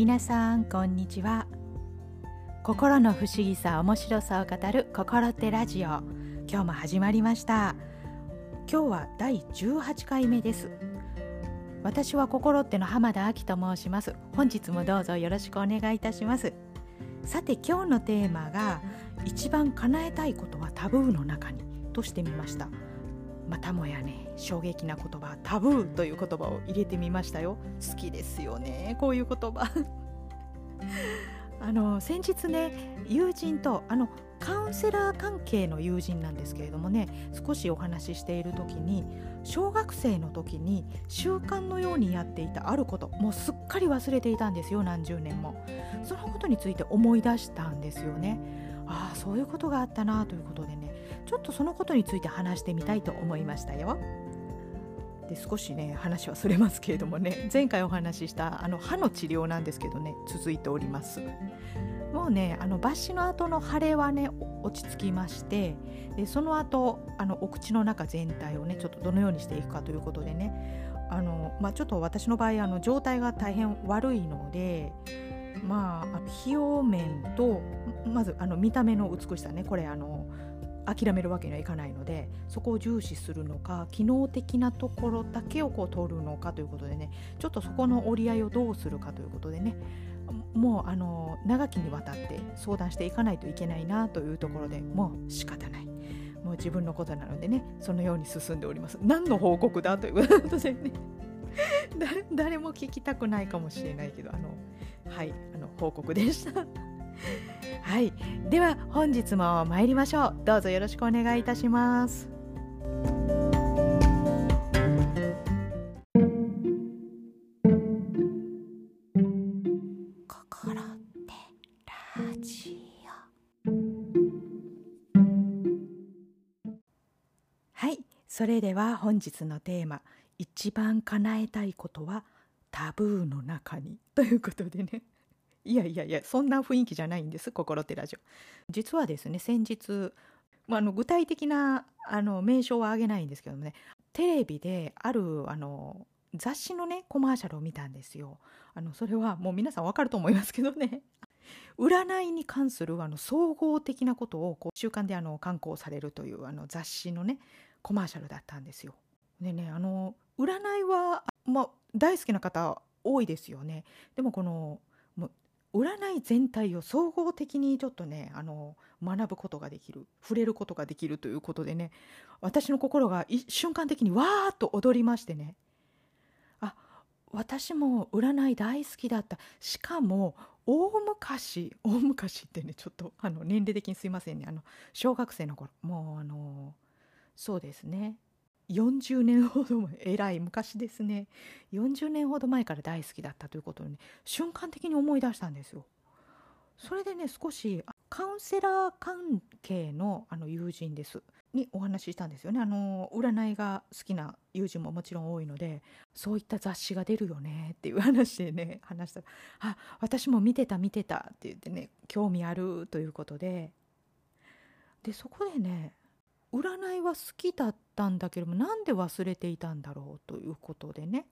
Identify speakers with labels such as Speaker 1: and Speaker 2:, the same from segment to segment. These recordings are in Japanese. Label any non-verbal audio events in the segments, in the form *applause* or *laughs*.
Speaker 1: 皆さんこんにちは。心の不思議さ面白さを語る心ってラジオ。今日も始まりました。今日は第18回目です。私は心っての浜田亜希と申します。本日もどうぞよろしくお願いいたします。さて今日のテーマが一番叶えたいことはタブーの中にとしてみました。またもやね衝撃な言葉タブーという言葉を入れてみましたよ。好きですよねこういう言葉。*laughs* あの先日ね友人とあのカウンセラー関係の友人なんですけれどもね少しお話ししている時に小学生の時に習慣のようにやっていたあることもうすっかり忘れていたんですよ何十年も。そのことについて思い出したんですよね。ああそういうことがあったなということでねちょっとそのことについて話してみたいと思いましたよ。で少しね話はそれますけれどもね前回お話ししたあの歯の治療なんですけどね続いております。もうねあの抜歯の後の腫れはね落ち着きましてでその後あのお口の中全体をねちょっとどのようにしていくかということでねあの、まあ、ちょっと私の場合あの状態が大変悪いのでまあ費用面とまずあの見た目の美しさねこれあの諦めるわけにはいかないのでそこを重視するのか機能的なところだけをこう取るのかということでねちょっとそこの折り合いをどうするかということでねもうあの長きにわたって相談していかないといけないなというところでもう仕方ない。もう自分のことなのでねそのように進んでおります。何の報告だということでね。*laughs* 誰も聞きたくないかもしれないけどあのはいあの報告でした。はい。では本日も参りましょう。どうぞよろしくお願いいたします。心ってラジオ。はい。それでは本日のテーマ。一番叶えたいことはタブーの中に。ということでねいやいやいやそんな雰囲気じゃないんです心ってラジオ実はですね先日、まあ、の具体的なあの名称は挙げないんですけどもねテレビであるあの雑誌のねコマーシャルを見たんですよあのそれはもう皆さんわかると思いますけどね *laughs* 占いに関するあの総合的なことをこう習慣であの刊行されるというあの雑誌のねコマーシャルだったんですよ。でねあの占いは、まあ、大好きな方多いですよね。でもこの占い全体を総合的にちょっとねあの学ぶことができる触れることができるということでね私の心が瞬間的にわーっと踊りましてね。あ私も占い大好きだった。しかも大昔大昔ってねちょっとあの年齢的にすいませんね。あの小学生の頃もうあのそうですね。40年ほど前えらい昔ですね。40年ほど前から大好きだったということをね瞬間的に思い出したんですよ。それでね少しカウンセラー関係のあの友人です。にお話ししたんですよね。あの占いが好きな友人ももちろん多いのでそういった雑誌が出るよねっていう話でね話したら「あ私も見てた見てた」って言ってね興味あるということで。でそこでね占いは好きだったんだけどもなんで忘れていたんだろうということでね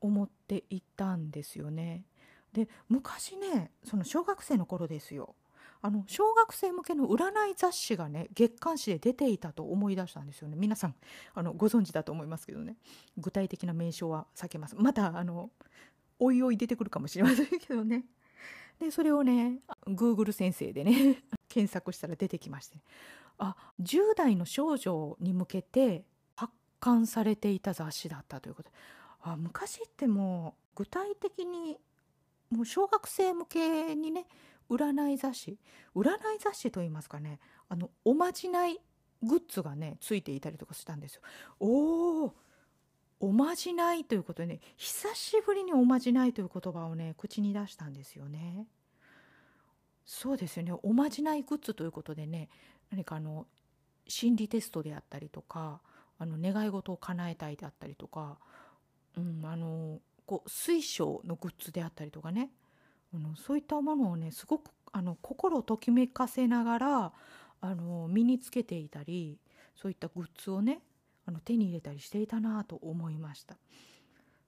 Speaker 1: 思っていたんですよね。で昔ねその小学生の頃ですよ。あの小学生向けの占い雑誌がね月刊誌で出ていたと思い出したんですよね。皆さんあのご存知だと思いますけどね。具体的な名称は避けます。またあのおいおい出てくるかもしれませんけどね。でそれをね Google 先生でね *laughs* 検索したら出てきまして、ね、あ10代の少女に向けて発刊されていた雑誌だったということであ昔ってもう具体的にもう小学生向けにね占い雑誌占い雑誌といいますかねあのおまじないグッズがねついていたりとかしたんですよ。おおおまじないということでね久しぶりにおまじないという言葉をね口に出したんですよね。そうですよねおまじないグッズということでね何かあの心理テストであったりとかあの願い事を叶えたいであったりとか、うん、あのこう水晶のグッズであったりとかね。あのそういったものをねすごくあの心をときめかせながらあの身につけていたりそういったグッズをねあの手に入れたりしていたなと思いました。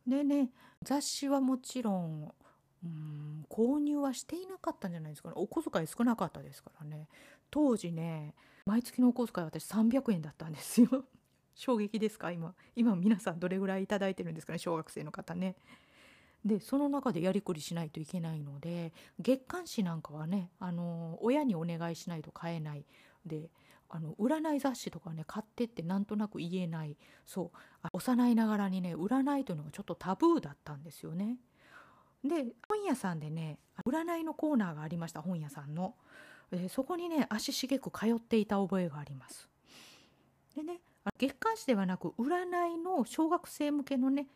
Speaker 1: でね雑誌はもちろんうん購入はしていなかったんじゃないですかね。お小遣い少なかったですからね。当時ね毎月のお小遣い私300円だったんですよ。*laughs* 衝撃ですか？今今皆さんどれぐらい頂いてるんですかね？小学生の方ね。でその中でやりくりしないといけないので月刊誌なんかはねあの親にお願いしないと買えない。であの占い雑誌とかね買ってってなんとなく言えない。そう。幼いながらにね占いというのがちょっとタブーだったんですよね。で本屋さんでね占いのコーナーがありました本屋さんの。でそこにね足しげく通っていた覚えがあります。でね月刊誌ではなく占いの小学生向けのね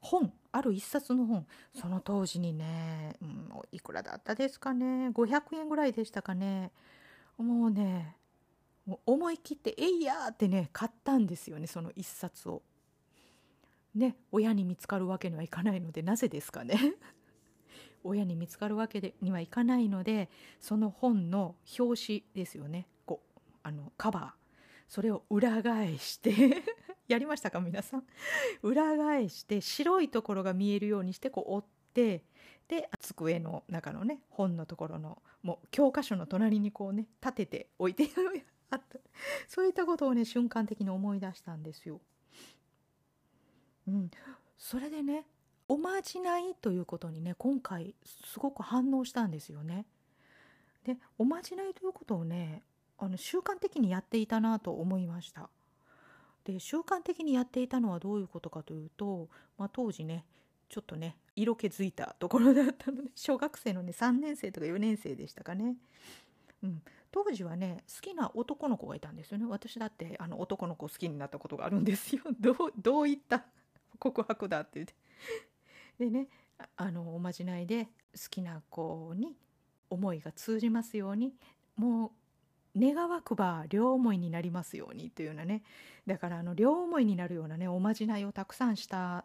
Speaker 1: 本ある一冊の本その当時にね、うん、いくらだったですかね500円ぐらいでしたかねもうねもう思い切って「えいや!」ってね買ったんですよねその一冊を。ね親に見つかるわけにはいかないのでなぜですかね親に見つかるわけでにはいかないのでその本の表紙ですよね。こうあのカバー。それを裏返して *laughs* やりましたか皆さん？裏返して白いところが見えるようにしてこう折ってで机の中のね本のところのもう教科書の隣にこうね立てて置いて *laughs* あった。そういったことをね瞬間的に思い出したんですよ。うん、それでねおまじないということにね今回すごく反応したんですよね。でおまじないということをねあの習慣的にやっていたなと思いました。で習慣的にやっていたのはどういうことかというと、まあ、当時ねちょっとね色気づいたところだったので *laughs* 小学生のね3年生とか4年生でしたかね。うん、当時はね好きな男の子がいたんですよね私だってあの男の子好きになったことがあるんですよ *laughs* どうどういった告白だって言ってでねあのおまじないで好きな子に思いが通じますようにもう願わくば両思いになりますようにというようなね。だからあの両思いになるようなねおまじないをたくさんした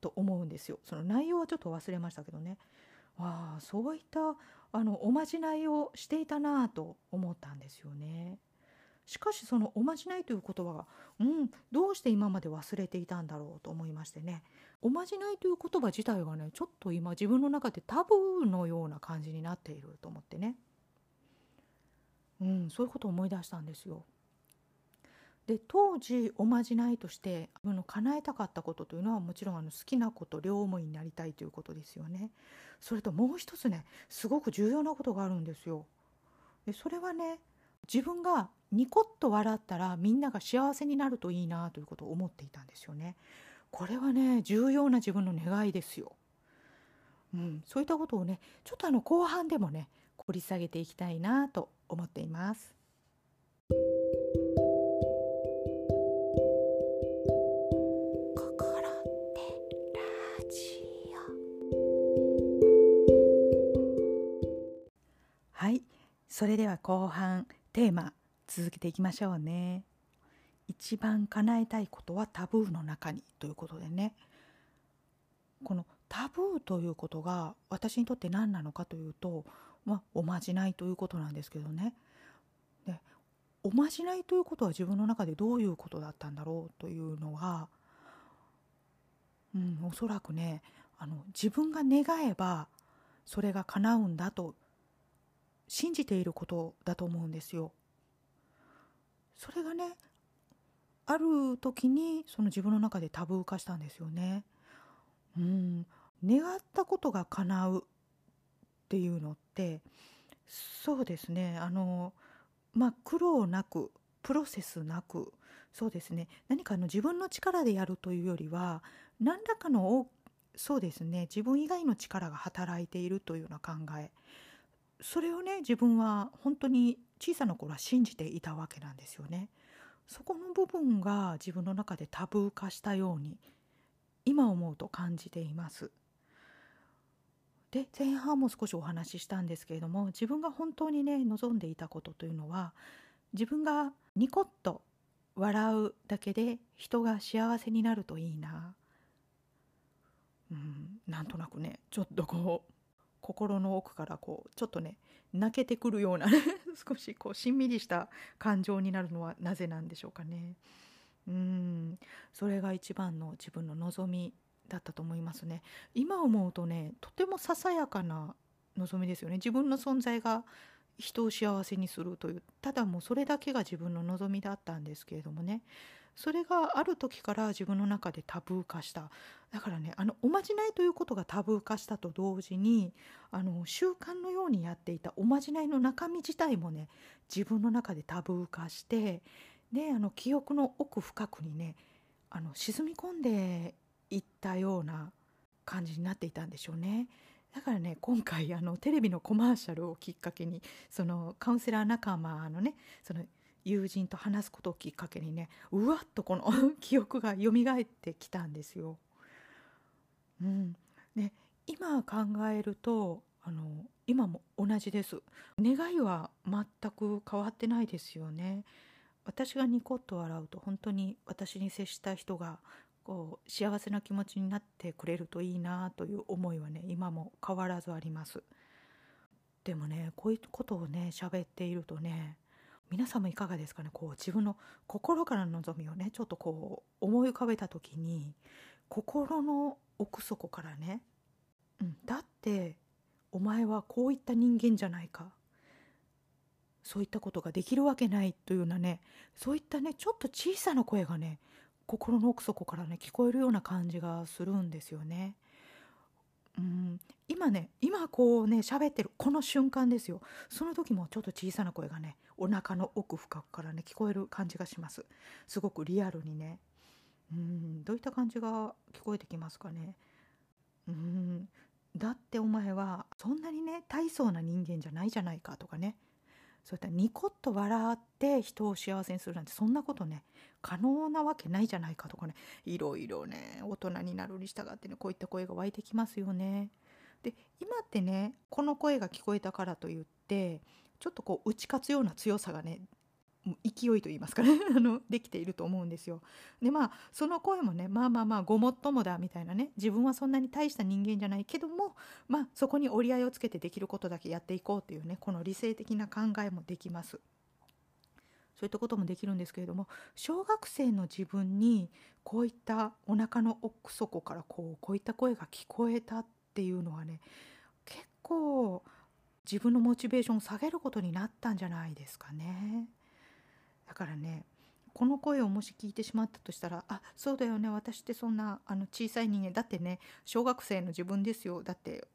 Speaker 1: と思うんですよ。その内容はちょっと忘れましたけどね。ああそういったあのおまじないをしていたなと思ったんですよね。しかしそのおまじないという言葉がうんどうして今まで忘れていたんだろうと思いましてねおまじないという言葉自体がねちょっと今自分の中でタブーのような感じになっていると思ってねうんそういうことを思い出したんですよ。で当時おまじないとしてあの叶えたかったことというのはもちろんあの好きなこと両思いになりたいということですよね。それともう一つねすごく重要なことがあるんですよ。でそれはね自分がニコッと笑ったらみんなが幸せになるといいなということを思っていたんですよね。これはね重要な自分の願いですよ。うん、そういったことをねちょっとあの後半でもね掘り下げていきたいなと思っています。はいそれでは後半テーマ続けていきましょうね。一番叶えたいことはタブーの中にということでね。このタブーということが私にとって何なのかというと、まあ、おまじないということなんですけどね。でおまじないということは自分の中でどういうことだったんだろうというのが、うん、おそらくねあの自分が願えばそれが叶うんだと信じていることだと思うんですよ。それがねある時にその自分の中でタブー化したんですよね。うん、願ったことが叶うっていうのってそうですね。あのまあ苦労なくプロセスなくそうですね。何かの自分の力でやるというよりは何らかのそうですね。自分以外の力が働いているというような考え。それをね自分は本当に小さな頃は信じていたわけなんですよね。そこの部分が自分の中でタブー化したように今思うと感じています。で前半も少しお話ししたんですけれども自分が本当にね望んでいたことというのは自分がニコッと笑うだけで人が幸せになるといいなうんなんとなくねちょっとこう心の奥からこうちょっとね泣けてくるような *laughs* 少しこうしんみりした感情になるのはなぜなんでしょうかね。うん。それが一番の自分の望みだったと思いますね。今思うとねとてもささやかな望みですよね。自分の存在が人を幸せにするというただもうそれだけが自分の望みだったんですけれどもね。それがある時から自分の中でタブー化しただからねあのおまじないということがタブー化したと同時にあの習慣のようにやっていたおまじないの中身自体もね自分の中でタブー化してであの記憶の奥深くにねあの沈み込んでいったような感じになっていたんでしょうね。だからね今回あのテレビのコマーシャルをきっかけにそのカウンセラー仲間のねその友人と話すことをきっかけにねうわっとこの *laughs* 記憶が蘇ってきたんですよ。うん、で今考えるとあの今も同じです。願いは全く変わってないですよね。私がニコッと笑うと本当に私に接した人がこう幸せな気持ちになってくれるといいなという思いはね今も変わらずあります。でもねこういうことをね喋っているとね皆さんもいかがですかね？こう自分の心からの望みをねちょっとこう思い浮かべた時に心の奥底からね、うん、だってお前はこういった人間じゃないかそういったことができるわけないというようなねそういったねちょっと小さな声がね心の奥底からね聞こえるような感じがするんですよね。うん。今ね今こうね喋ってるこの瞬間ですよ。その時もちょっと小さな声がねお腹の奥深くからね聞こえる感じがします。すごくリアルにね。うん。どういった感じが聞こえてきますかね。うん。だってお前はそんなにね大層な人間じゃないじゃないかとかね。そういったニコッと笑って人を幸せにするなんてそんなことね可能なわけないじゃないかとかねいろいろね大人になるに従ってねこういった声が湧いてきますよね。で今ってねこの声が聞こえたからといってちょっとこう打ち勝つような強さがね勢いと言いますかね *laughs* あのできていると思うんですよ。でまあその声もねまあまあまあごもっともだみたいなね自分はそんなに大した人間じゃないけどもまあそこに折り合いをつけてできることだけやっていこうっていうねこの理性的な考えもできます。そういったこともできるんですけれども小学生の自分にこういったお腹の奥底からこうこういった声が聞こえたっていうのはね結構自分のモチベーションを下げることになったんじゃないですかね。だからねこの声をもし聞いてしまったとしたらあそうだよね私ってそんなあの小さい人間だってね小学生の自分ですよだって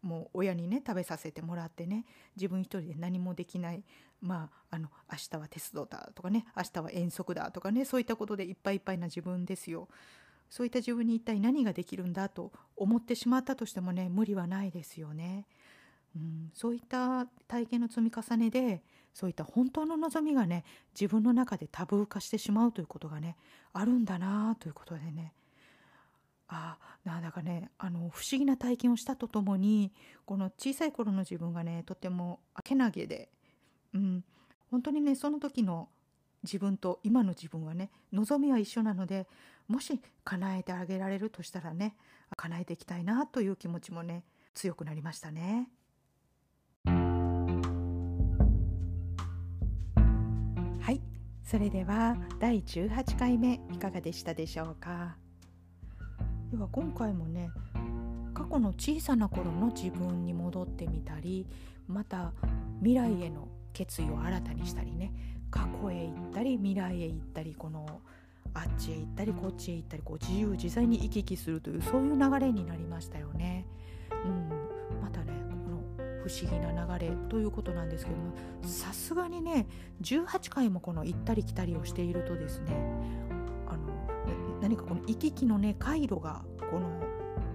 Speaker 1: もう親にね食べさせてもらってね自分一人で何もできないまああの明日は鉄道だとかね明日は遠足だとかねそういったことでいっぱいいっぱいな自分ですよそういった自分に一体何ができるんだと思ってしまったとしてもね無理はないですよね。うん、そういった体験の積み重ねでそういった本当の望みがね自分の中でタブー化してしまうということがねあるんだなということでねあなんだかねあの不思議な体験をしたとともにこの小さい頃の自分がねとてもけなげで、うん、本当にねその時の自分と今の自分はね望みは一緒なのでもし叶えてあげられるとしたらね叶えていきたいなという気持ちもね強くなりましたね。それでは第18回目いかがでしたでしょうか？では今回もね過去の小さな頃の自分に戻ってみたりまた未来への決意を新たにしたりね過去へ行ったり未来へ行ったりこのあっちへ行ったりこっちへ行ったりこう自由自在に行き来するというそういう流れになりましたよね。うん、不思議な流れということなんですけどもさすがにね18回もこの行ったり来たりをしているとですねあの何かこの行き来のね回路がこの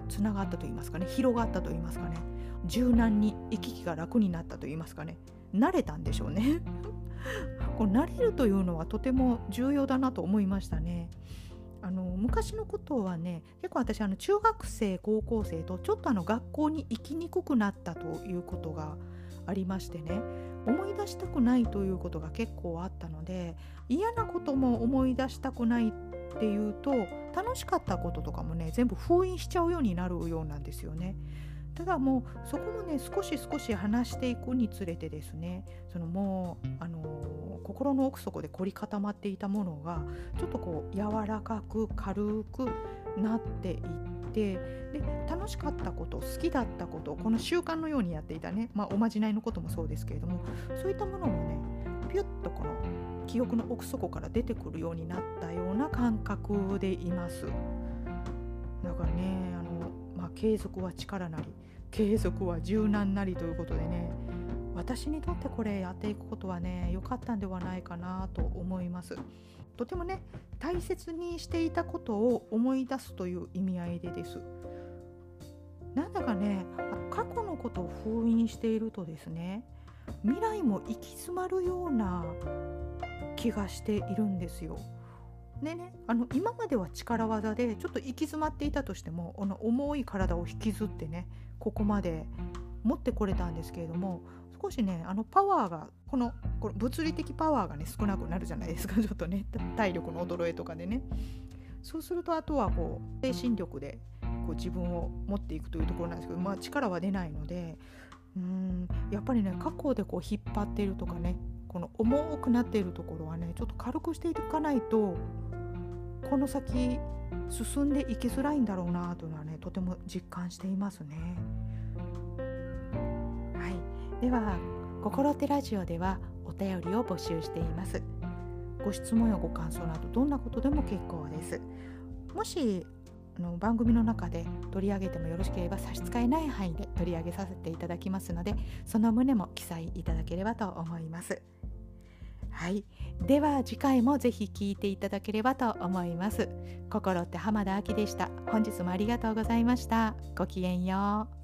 Speaker 1: つながったと言いますかね広がったと言いますかね柔軟に行き来が楽になったと言いますかね慣れたんでしょうね *laughs* こう慣れるというのはとても重要だなと思いましたね。あの昔のことはね結構私あの中学生高校生とちょっとあの学校に行きにくくなったということがありましてね思い出したくないということが結構あったので嫌なことも思い出したくないっていうと楽しかったこととかもね全部封印しちゃうようになるようなんですよね。ただもうそこもね少し少し話していくにつれてですねそのもうあのー、心の奥底で凝り固まっていたものがちょっとこう柔らかく軽くなっていってで楽しかったこと好きだったことこの習慣のようにやっていたね、まあ、おまじないのこともそうですけれどもそういったものをねピュッとこの記憶の奥底から出てくるようになったような感覚でいます。だからねあの、ま、継続は力なり継続は柔軟なりということでね私にとってこれやっていくことはね良かったんではないかなと思いますとてもね大切にしていたことを思い出すという意味合いでですなんだかね過去のことを封印しているとですね未来も行き詰まるような気がしているんですよ。でね、あの今までは力技でちょっと行き詰まっていたとしてもこの重い体を引きずってねここまで持ってこれたんですけれども少しねあのパワーがこのこの物理的パワーがね少なくなるじゃないですか *laughs* ちょっとね体力の衰えとかでね。そうするとあとはこう精神力でこう自分を持っていくというところなんですけど、まあ、力は出ないのでうんやっぱりね過去でこう引っ張っているとかねこの重くなっているところはねちょっと軽くしていかないとこの先進んでいきづらいんだろうなというのはねとても実感していますね。はい、では「心手ラジオ」ではお便りを募集しています。ご質問やご感想などどんなことでも結構です。もしあの番組の中で取り上げてもよろしければ差し支えない範囲で取り上げさせていただきますのでその旨も記載いただければと思います。はい、では次回もぜひ聞いていただければと思います。心って浜田亜希でした。本日もありがとうございました。ごきげんよう。